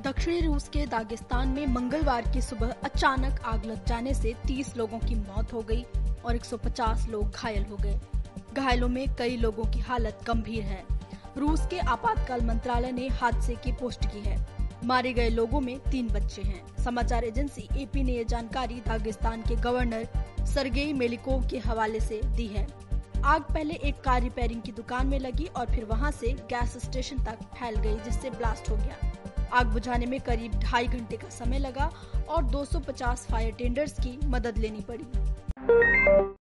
दक्षिणी रूस के दागिस्तान में मंगलवार की सुबह अचानक आग लग जाने से 30 लोगों की मौत हो गई और 150 लोग घायल हो गए। घायलों में कई लोगों की हालत गंभीर है। रूस के आपातकाल मंत्रालय ने हादसे की पुष्टि की है। मारे गए लोगों में तीन बच्चे हैं। समाचार एजेंसी एपी ने यह जानकारी दागिस्तान के गवर्नर सरगेई मेलिकोव के हवाले से दी है। आग पहले एक कार रिपेयरिंग की दुकान में लगी और फिर वहाँ से गैस स्टेशन तक फैल गई, जिससे ब्लास्ट हो गया। आग बुझाने में करीब ढाई घंटे का समय लगा और 250 फायर टेंडर्स की मदद लेनी पड़ी।